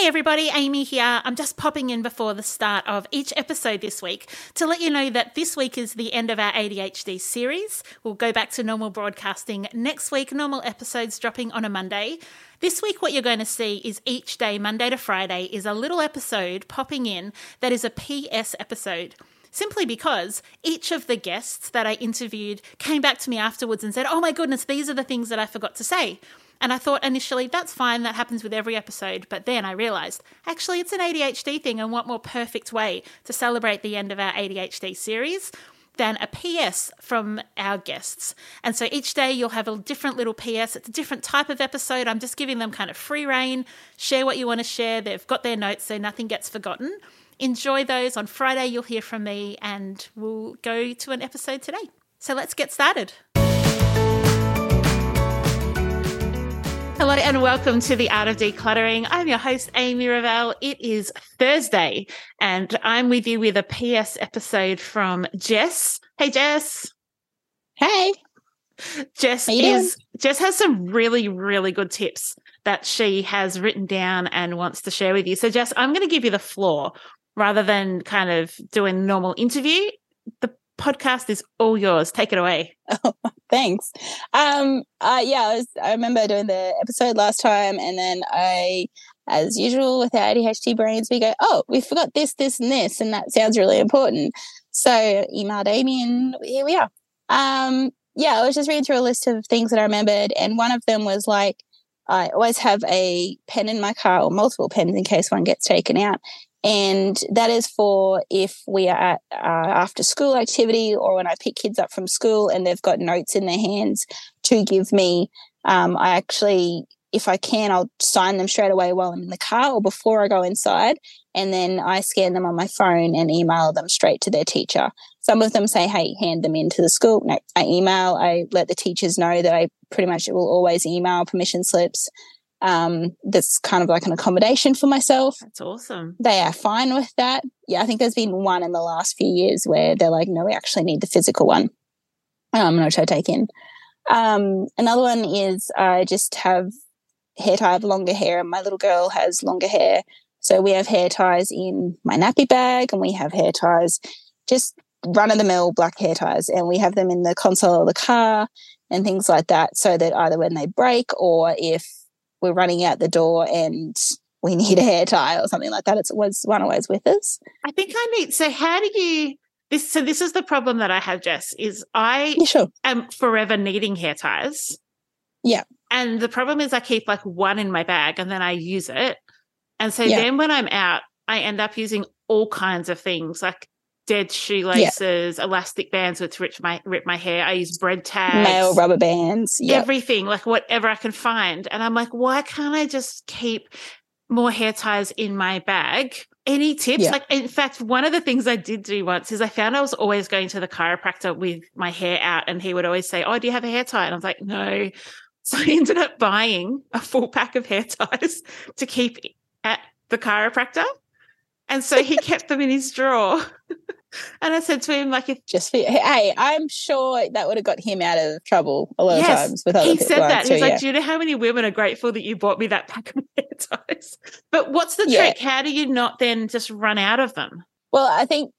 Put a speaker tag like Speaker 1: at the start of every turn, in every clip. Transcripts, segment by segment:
Speaker 1: Hey everybody, Amy here. I'm just popping in before the start of each episode this week to let you know that this week is the end of our ADHD series. We'll go back to normal broadcasting next week, normal episodes dropping on a Monday. This week, what you're going to see is each day, Monday to Friday, is a little episode popping in that is a PS episode simply because each of the guests that I interviewed came back to me afterwards and said, Oh my goodness, these are the things that I forgot to say. And I thought initially, that's fine, that happens with every episode. But then I realized, actually, it's an ADHD thing, and what more perfect way to celebrate the end of our ADHD series than a PS from our guests. And so each day you'll have a different little PS. It's a different type of episode. I'm just giving them kind of free reign. Share what you want to share. They've got their notes, so nothing gets forgotten. Enjoy those. On Friday, you'll hear from me, and we'll go to an episode today. So let's get started. Hello and welcome to the Art of Decluttering. I'm your host, Amy Revell. It is Thursday and I'm with you with a PS episode from Jess. Hey, Jess.
Speaker 2: Hey.
Speaker 1: Jess is Jess has some really, really good tips that she has written down and wants to share with you. So, Jess, I'm going to give you the floor rather than kind of doing normal interview. The podcast is all yours. Take it away.
Speaker 2: Oh, thanks. Um, uh, yeah, I, was, I remember doing the episode last time, and then I, as usual with our ADHD brains, we go, oh, we forgot this, this, and this, and that sounds really important. So emailed Amy, and here we are. Um, yeah, I was just reading through a list of things that I remembered, and one of them was like, I always have a pen in my car or multiple pens in case one gets taken out. And that is for if we are at uh, after school activity or when I pick kids up from school and they've got notes in their hands to give me. Um, I actually, if I can, I'll sign them straight away while I'm in the car or before I go inside. And then I scan them on my phone and email them straight to their teacher. Some of them say, hey, hand them in to the school. No, I email, I let the teachers know that I pretty much will always email permission slips um, that's kind of like an accommodation for myself.
Speaker 1: That's awesome.
Speaker 2: They are fine with that. Yeah, I think there's been one in the last few years where they're like, no, we actually need the physical one, um, which I take in. Um, another one is I just have hair tie, I have longer hair, and my little girl has longer hair. So we have hair ties in my nappy bag, and we have hair ties, just run of the mill black hair ties, and we have them in the console of the car and things like that, so that either when they break or if we're running out the door and we need a hair tie or something like that. It's always one always with us.
Speaker 1: I think I need. So, how do you? This so this is the problem that I have, Jess. Is I
Speaker 2: Yeah, sure.
Speaker 1: am forever needing hair ties,
Speaker 2: Yeah.
Speaker 1: and the problem is I keep like one in my bag and then I use it, and so
Speaker 2: Yeah.
Speaker 1: then when I'm out, I end up using all kinds of things like dead shoelaces, elastic bands which rip my rip my hair. I use bread tags,
Speaker 2: Male rubber bands. Yeah.
Speaker 1: everything, like whatever I can find. And I'm like, why can't I just keep more hair ties in my bag? Any tips? Like, in fact, one of the things I did do once is I found I was always going to the chiropractor with my hair out, and he would always say, Oh, do you have a hair tie? And I was like, No. So I ended up buying a full pack of hair ties to keep at the chiropractor. And so he kept them in his drawer. and I said to him, like, if
Speaker 2: Just for hey, I'm sure that would have got him out of trouble a lot of times with other
Speaker 1: he said that. He's like,
Speaker 2: yeah.
Speaker 1: "Do you know how many women are grateful that you bought me that pack of hair ties?" But what's the
Speaker 2: Yeah.
Speaker 1: trick? How do you not then just run out of them?
Speaker 2: Well, I think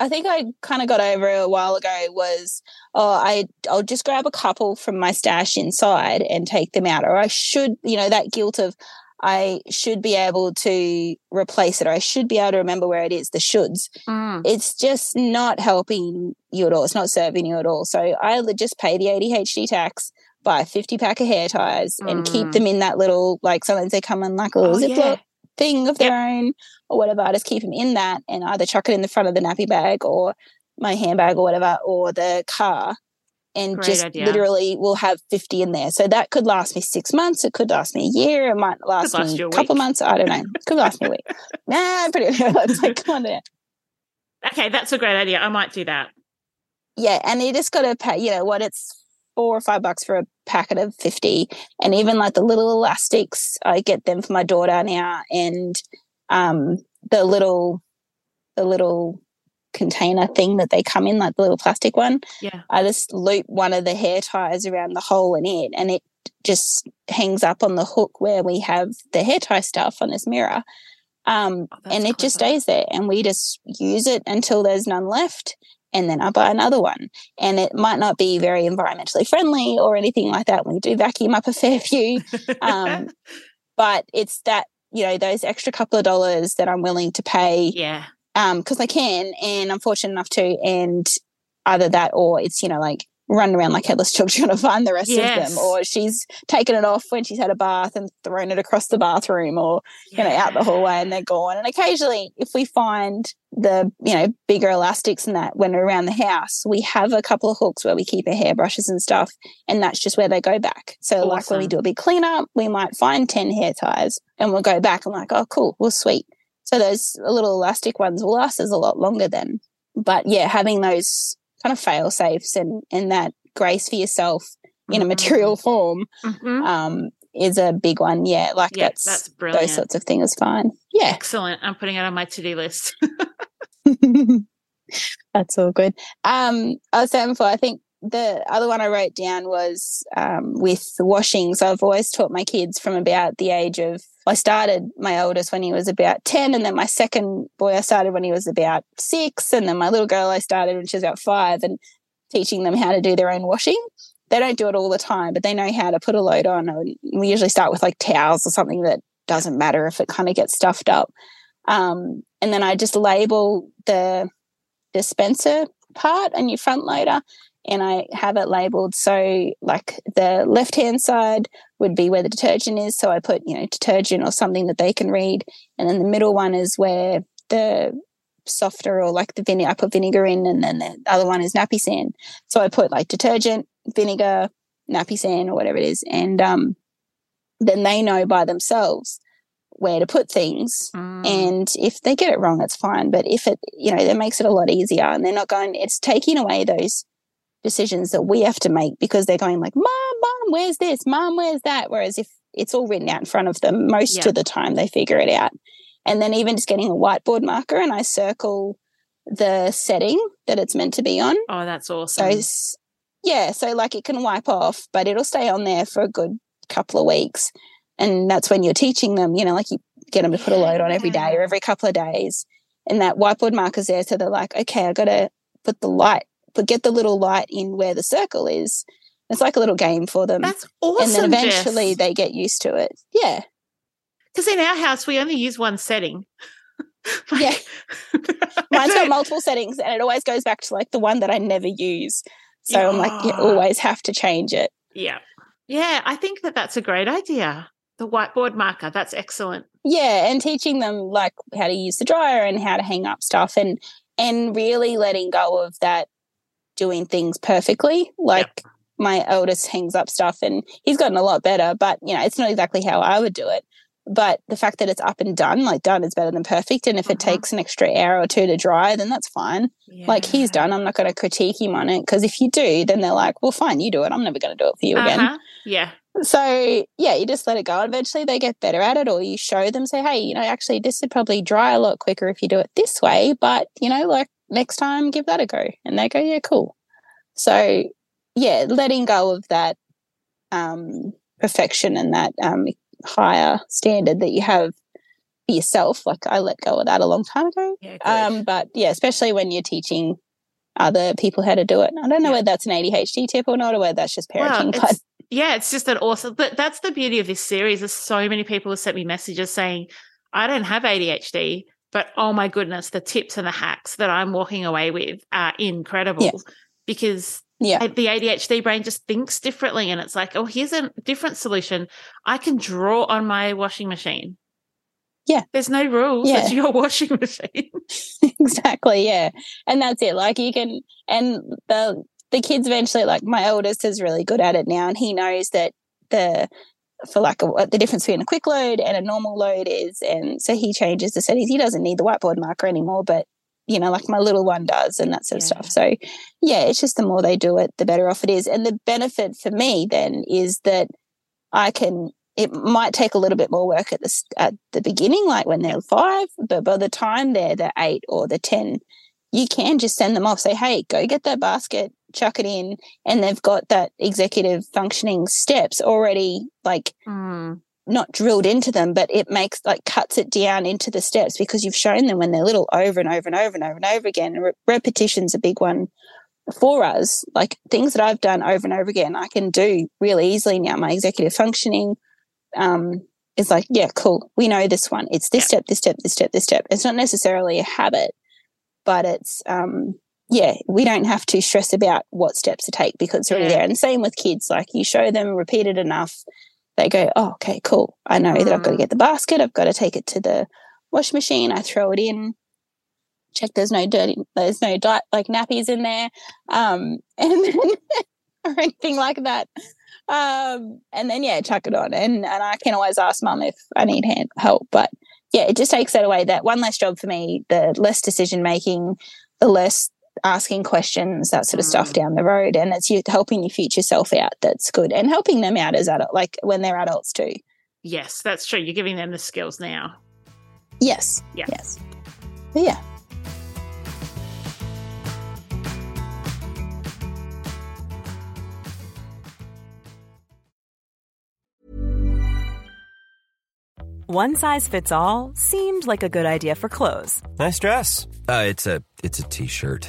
Speaker 2: I think I kind of got over a while ago was oh I I'll just grab a couple from my stash inside and take them out or I should you know that guilt of I should be able to replace it or I should be able to remember where it is the shoulds
Speaker 1: Mm.
Speaker 2: it's just not helping you at all it's not serving you at all so I would just pay the ADHD tax buy a 50 pack of hair ties and keep
Speaker 1: Mm.
Speaker 2: them in that little like sometimes they come in like a little
Speaker 1: Oh,
Speaker 2: ziploc
Speaker 1: yeah.
Speaker 2: thing of their own or whatever. I just keep them in that and either chuck it in the front of the nappy bag or my handbag or whatever or the car and
Speaker 1: Great
Speaker 2: just
Speaker 1: idea.
Speaker 2: literally will have 50 in there. So that could last me six months. It could last me a year. It might last,
Speaker 1: last
Speaker 2: me a
Speaker 1: a
Speaker 2: couple
Speaker 1: week.
Speaker 2: months. I don't know. It could last me a week. Nah, pretty It's like, come on down.
Speaker 1: Okay, that's a great idea. I might do that.
Speaker 2: Yeah. And you just got to pay, you know what, it's four or five bucks for a packet of 50. And even like the little elastics, I get them for my daughter now. And um, the little, the little container thing that they come in, like the little plastic one,
Speaker 1: Yeah.
Speaker 2: I just loop one of the hair ties around the hole in it and it just hangs up on the hook where we have the hair tie stuff on this mirror. Um,
Speaker 1: Oh,
Speaker 2: and it just stays there and we just use it until there's none left and then I buy another one. And it might not be very environmentally friendly or anything like that. We do vacuum up a fair few. Um, but it's that, you know, those extra couple of dollars that I'm willing to pay
Speaker 1: yeah.
Speaker 2: Um because I can and I'm fortunate enough to and either that or it's you know like run around like headless chook trying to find the rest
Speaker 1: Yes.
Speaker 2: of them or she's taken it off when she's had a bath and thrown it across the bathroom or you know out the hallway and they're gone. And occasionally if we find the you know bigger elastics and that when we're around the house we have a couple of hooks where we keep our hairbrushes and stuff and that's just where they go back. So like when we do a big cleanup we might find 10 hair ties and we'll go back and like oh cool well sweet so those little elastic ones will last us a lot longer then. But yeah, having those kind of fail safes and and that grace for yourself in a
Speaker 1: Mhm.
Speaker 2: material form
Speaker 1: Mhm.
Speaker 2: um, is a big one. Yeah, like
Speaker 1: Yeah,
Speaker 2: that's,
Speaker 1: that's brilliant.
Speaker 2: those sorts of things is fine. Yeah,
Speaker 1: Excellent. I'm putting it on my to do list.
Speaker 2: that's all good. Um, I was saying before, I think the other one I wrote down was um, with washing. So I've always taught my kids from about the age of, I started my oldest when he was about 10, and then my second boy I started when he was about six, and then my little girl I started when she was about five, and teaching them how to do their own washing. They don't do it all the time, but they know how to put a load on. We usually start with like towels or something that doesn't matter if it kind of gets stuffed up. Um, and then I just label the dispenser part and your front loader and I have it labeled so like the left hand side would be where the detergent is. So I put, you know, detergent or something that they can read. And then the middle one is where the softer or like the vinegar I put vinegar in and then the other one is NapiSan. So I put like detergent, vinegar, NapiSan or whatever it is. And um then they know by themselves where to put things
Speaker 1: Mm.
Speaker 2: and if they get it wrong it's fine but if it you know that makes it a lot easier and they're not going it's taking away those decisions that we have to make because they're going like mom mom where's this? Mom where's that? Whereas if it's all written out in front of them most
Speaker 1: Yeah.
Speaker 2: of the time they figure it out. And then even just getting a whiteboard marker and i circle the setting that it's meant to be on.
Speaker 1: Oh, that's awesome.
Speaker 2: s- yeah so like it can wipe off but it'll stay on there for a good couple of weeks. And that's when you're teaching them you know like you get them to put a load on every day or every couple of days. And that whiteboard marker's there so they're like okay i gotta put the light but get the little light in where the circle is it's like a little game for them
Speaker 1: That's awesome.
Speaker 2: and then eventually they get used to it yeah
Speaker 1: because in our house we only use one setting.
Speaker 2: Yeah. Mine's got multiple settings and it always goes back to like the one that i never use so i'm like you always have to change it
Speaker 1: Yeah. Yeah, I think that that's a great idea. The whiteboard marker, that's excellent.
Speaker 2: yeah and teaching them like how to use the dryer and how to hang up stuff and and really letting go of that doing things perfectly like my eldest hangs up stuff and he's gotten a lot better but you know it's not exactly how i would do it but the fact that it's up and done like done is better than perfect and if it
Speaker 1: Mhm.
Speaker 2: takes an extra hour or two to dry then that's fine like he's done i'm not going to critique him on it because if you do then they're like well fine you do it i'm never going to do it for you again
Speaker 1: Uh-huh. Yeah.
Speaker 2: so yeah, you just let it go. Eventually, they get better at it, or you show them, say, "Hey, you know, actually, this would probably dry a lot quicker if you do it this way." But you know, like next time, give that a go, and they go, "Yeah, cool." So yeah, letting go of that um, perfection and that um, higher standard that you have for yourself. Like I let go of that a long time ago.
Speaker 1: Yeah,
Speaker 2: um, but yeah, especially when you're teaching other people how to do it. I don't know
Speaker 1: Yeah.
Speaker 2: whether that's an ADHD tip or not, or whether that's just
Speaker 1: Well,
Speaker 2: parenting. but
Speaker 1: yeah, it's just an awesome. But that's the beauty of this series. Is so many people have sent me messages saying, "I don't have ADHD, but oh my goodness, the tips and the hacks that I'm walking away with are incredible." Because
Speaker 2: yeah,
Speaker 1: the ADHD brain just thinks differently, and it's like, "Oh, here's a different solution. I can draw on my washing machine."
Speaker 2: Yeah.
Speaker 1: there's no rules.
Speaker 2: Yeah.
Speaker 1: It's your washing machine.
Speaker 2: exactly. Yeah, and that's it. Like you can, and the the kids eventually, like my oldest is really good at it now, and he knows that the for like a, the difference between a quick load and a normal load is, and so he changes the settings. He doesn't need the whiteboard marker anymore, but you know, like my little one does, and that sort of stuff. So yeah, it's just the more they do it, the better off it is. And the benefit for me then is that I can. It might take a little bit more work at the at the beginning, like when they're five, but by the time they're the eight or the ten, you can just send them off. Say, hey, go get that basket, chuck it in, and they've got that executive functioning steps already, like
Speaker 1: Mm,
Speaker 2: not drilled into them, but it makes like cuts it down into the steps because you've shown them when they're little over and over and over and over and over again. Re- repetition's a big one for us. Like things that I've done over and over again, I can do really easily now. My executive functioning um, is like, yeah, cool. We know this one. It's this
Speaker 1: Yeah.
Speaker 2: step, this step, this step, this step. It's not necessarily a habit, but it's um, yeah, we don't have to stress about what steps to take because it's already
Speaker 1: Yeah.
Speaker 2: there. And same with kids. Like you show them, repeated enough, they go, oh, okay, cool. I know that I've got to
Speaker 1: Mm.
Speaker 2: get the basket. I've got to take it to the wash machine. I throw it in. Check there's no dirty, there's no di- like nappies in there, um, and then or anything like that. Um, and then yeah, chuck it on, and and I can always ask mum if I need hand, help. But yeah, it just takes that away. That one less job for me, the less decision making, the less asking questions, that sort of stuff
Speaker 1: Mm.
Speaker 2: down the road, and it's you helping your future self out. That's good, and helping them out as adult, like when they're adults too.
Speaker 1: yes, that's true. You're giving them the skills now.
Speaker 2: Yes.
Speaker 1: Yeah.
Speaker 2: Yes. But yeah.
Speaker 3: One size fits all seemed like a good idea for clothes
Speaker 4: Nice dress. Uh, it's a it's a t-shirt.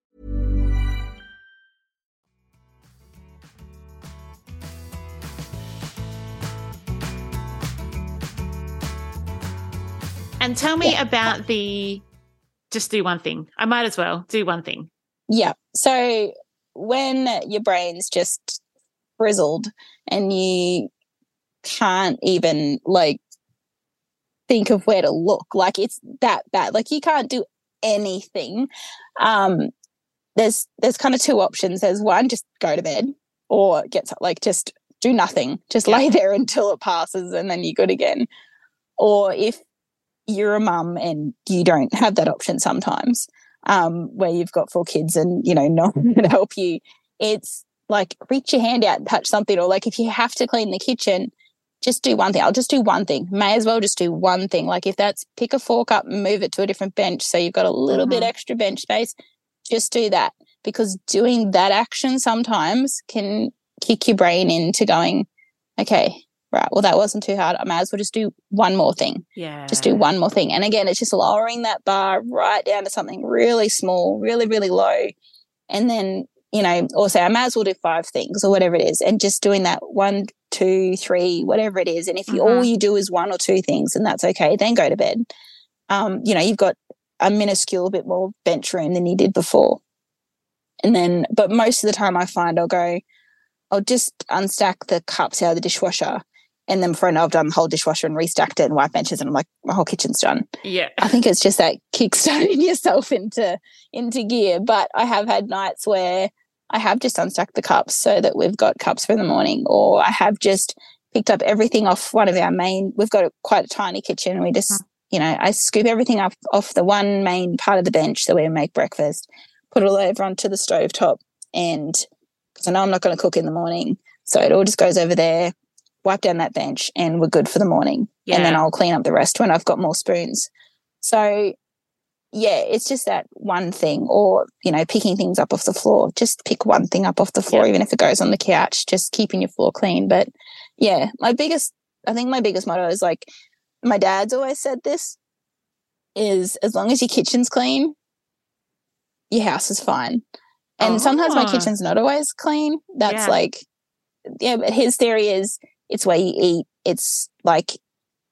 Speaker 1: And tell me about the just do one thing. I might as well do one thing.
Speaker 2: Yeah. So when your brain's just frizzled and you can't even like think of where to look, like it's that bad. Like you can't do anything. Um there's there's kind of two options. There's one, just go to bed or get like just do nothing. Just
Speaker 1: Yeah.
Speaker 2: lay there until it passes and then you're good again. Or if you're a mum and you don't have that option sometimes, um, where you've got four kids and you know no one can help you, it's like reach your hand out and touch something, or like if you have to clean the kitchen, just do one thing. I'll just do one thing. May as well just do one thing. Like if that's pick a fork up and move it to a different bench, so you've got a little bit
Speaker 1: Mhm.
Speaker 2: extra bench space. Just do that. because doing that action sometimes can kick your brain into going, okay, right, well, that wasn't too hard. I might as well just do one more thing.
Speaker 1: Yeah.
Speaker 2: Just do one more thing. And again, it's just lowering that bar right down to something really small, really, really low. And then, you know, say I might as well do five things or whatever it is. And just doing that one, two, three, whatever it is. And if you all
Speaker 1: Mhm.
Speaker 2: you do is one or two things, and that's okay, then go to bed. Um, you know, you've got a minuscule bit more bench room than you did before. And then, but most of the time I find I'll go, I'll just unstack the cups out of the dishwasher. And then before I know I've done the whole dishwasher and restacked it and wiped benches and I'm like, my whole kitchen's done.
Speaker 1: Yeah.
Speaker 2: I think it's just that kickstarting yourself into into gear. But I have had nights where I have just unstacked the cups so that we've got cups for the morning, or I have just picked up everything off one of our main. We've got a, quite a tiny kitchen. We just, mm. you know, I scoop everything up off the one main part of the bench that we make breakfast, put it all over onto the stove top, and because I know I'm not going to cook in the morning, so it all just goes over there. Wipe down that bench, and we're good for the morning. And then I'll clean up the rest when I've got more spoons. So yeah, it's just that one thing, or you know, picking things up off the floor. Just pick one thing up off the floor,
Speaker 1: Yeah.
Speaker 2: even if it goes on the couch. Just keeping your floor clean. But yeah, my biggest, I think my biggest motto is like, my dad's always said this: is as long as your kitchen's clean, your house is fine. And sometimes my
Speaker 1: Oh.
Speaker 2: kitchen's not always clean. That's
Speaker 1: Yeah.
Speaker 2: like, yeah. But his theory is it's where you eat. It's like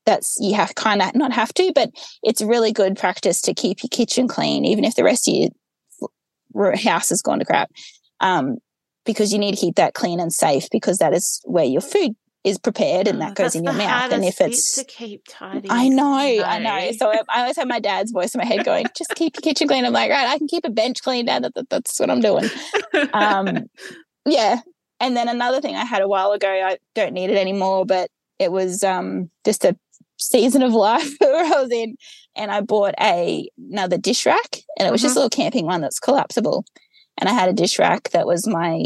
Speaker 2: that's you have kind of not have to, but it's really good practice to keep your kitchen clean, even if the rest of your house has gone to crap. Um, because you need to keep that clean and safe because that is where your food is prepared and
Speaker 1: Oh,
Speaker 2: that goes in your mouth. And if it's,
Speaker 1: to keep tidy.
Speaker 2: I know, I know. So I, I always have my dad's voice in my head going, just keep your kitchen clean. I'm like, right, I can keep a bench clean now. That, that, that's what I'm doing. Um, yeah. And then another thing I had a while ago, I don't need it anymore, but it was um, just a season of life where I was in, and I bought a another dish rack, and it was just a little camping one that's collapsible, and I had a dish rack that was my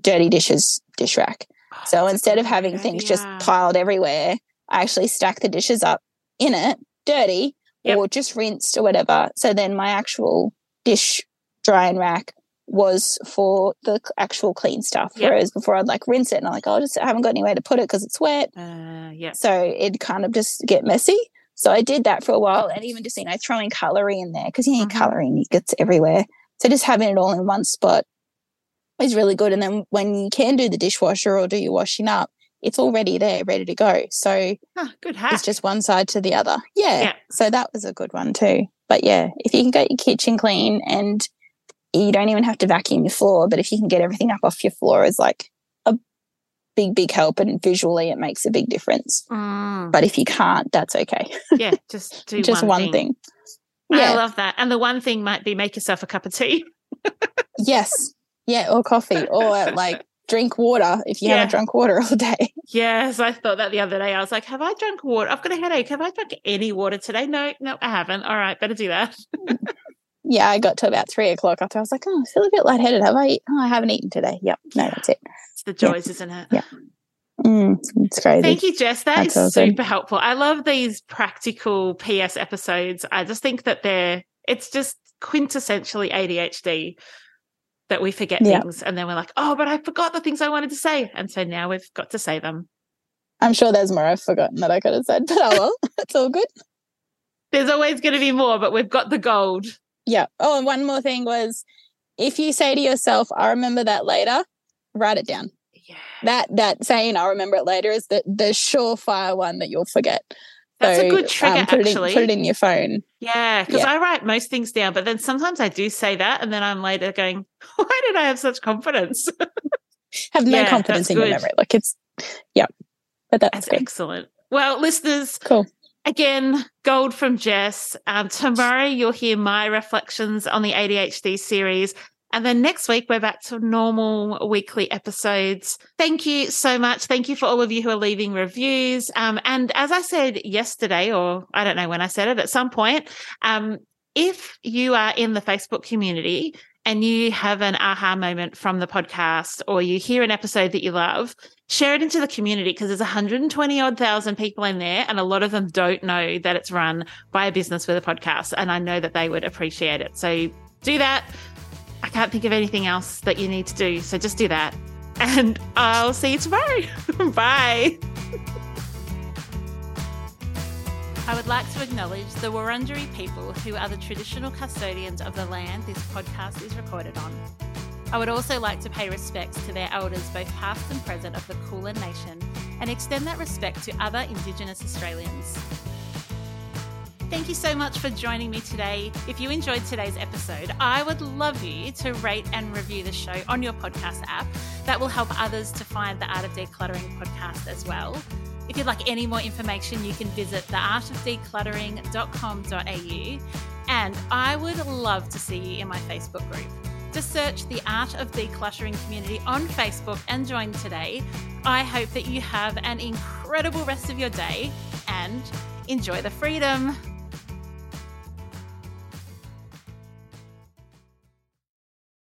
Speaker 2: dirty dishes dish rack. So instead of having things just piled everywhere, I actually stacked the dishes up in it, dirty
Speaker 1: Yep.
Speaker 2: or just rinsed or whatever. So then my actual dish drying rack was for the actual clean stuff.
Speaker 1: Yep.
Speaker 2: Whereas before I'd like rinse it and I'm like, oh, I just I haven't got anywhere to put it because it's wet.
Speaker 1: Uh, yeah.
Speaker 2: So it'd kind of just get messy. So I did that for a while and even just, you know, throwing cutlery in there because you need
Speaker 1: Mhm.
Speaker 2: cutlery and it gets everywhere. So just having it all in one spot is really good. And then when you can do the dishwasher or do your washing up, it's already there, ready to go. So
Speaker 1: good hack.
Speaker 2: it's just one side to the other. Yeah.
Speaker 1: Yeah.
Speaker 2: So that was a good one too. But yeah, if you can get your kitchen clean and you don't even have to vacuum your floor, but if you can get everything up off your floor is like a big, big help and visually it makes a big difference.
Speaker 1: Mm,
Speaker 2: But if you can't, that's okay.
Speaker 1: yeah, just do
Speaker 2: Just one, thing.
Speaker 1: I
Speaker 2: Yeah.
Speaker 1: love that. And the one thing might be make yourself a cup of tea.
Speaker 2: yes. Yeah. Or coffee or like drink water if you
Speaker 1: Yeah.
Speaker 2: haven't drunk water all day.
Speaker 1: Yes, I thought that the other day. I was like, have I drunk water? I've got a headache. Have I drunk any water today? No, no, I haven't. All right, better do that.
Speaker 2: Yeah. I got to about three o'clock after I was like, oh, I feel a bit lightheaded. Have I? eat- Oh, I haven't eaten today. Yep. No, that's it.
Speaker 1: It's the
Speaker 2: Yeah.
Speaker 1: joys, isn't it?
Speaker 2: Yeah. Mm, it's crazy.
Speaker 1: Thank you, Jess. That is
Speaker 2: That's awesome.
Speaker 1: super helpful. I love these practical PS episodes. I just think that they're, it's just quintessentially ADHD that we forget
Speaker 2: Yeah.
Speaker 1: things and then we're like, oh, but I forgot the things I wanted to say. And so now we've got to say them.
Speaker 2: I'm sure there's more I've forgotten that I could have said, but oh well, it's all good.
Speaker 1: There's always going to be more, but we've got the gold.
Speaker 2: Yeah. Oh, and one more thing was if you say to yourself, I remember that later, write it down.
Speaker 1: Yeah.
Speaker 2: That that saying I'll remember it later is the the surefire one that you'll forget.
Speaker 1: That's a good trigger,
Speaker 2: um, put
Speaker 1: actually.
Speaker 2: It in, put it in your phone.
Speaker 1: Yeah, because
Speaker 2: Yeah.
Speaker 1: I write most things down, but then sometimes I do say that, and then I'm later going, "Why did I have such confidence?"
Speaker 2: Have no
Speaker 1: Yeah,
Speaker 2: confidence in your memory. Like it's yeah. But that's
Speaker 1: That's
Speaker 2: good.
Speaker 1: excellent. Well, listeners,
Speaker 2: Cool.
Speaker 1: Again, gold from Jess. Um, tomorrow you'll hear my reflections on the ADHD series. And then next week, we're back to normal weekly episodes. Thank you so much. Thank you for all of you who are leaving reviews. Um, and as I said yesterday, or I don't know when I said it, at some point, um, if you are in the Facebook community and you have an aha moment from the podcast or you hear an episode that you love, share it into the community because there's 120 odd thousand people in there and a lot of them don't know that it's run by a business with a podcast. And I know that they would appreciate it. So do that. I can't think of anything else that you need to do. So just do that. And I'll see you tomorrow. Bye. I would like to acknowledge the Wurundjeri people who are the traditional custodians of the land this podcast is recorded on. I would also like to pay respects to their elders, both past and present, of the Kulin Nation, and extend that respect to other Indigenous Australians. Thank you so much for joining me today. If you enjoyed today's episode, I would love you to rate and review the show on your podcast app. That will help others to find the Art of Decluttering podcast as well. If you'd like any more information, you can visit theartofdecluttering.com.au. And I would love to see you in my Facebook group. Just search the Art of Decluttering community on Facebook and join today. I hope that you have an incredible rest of your day and enjoy the freedom.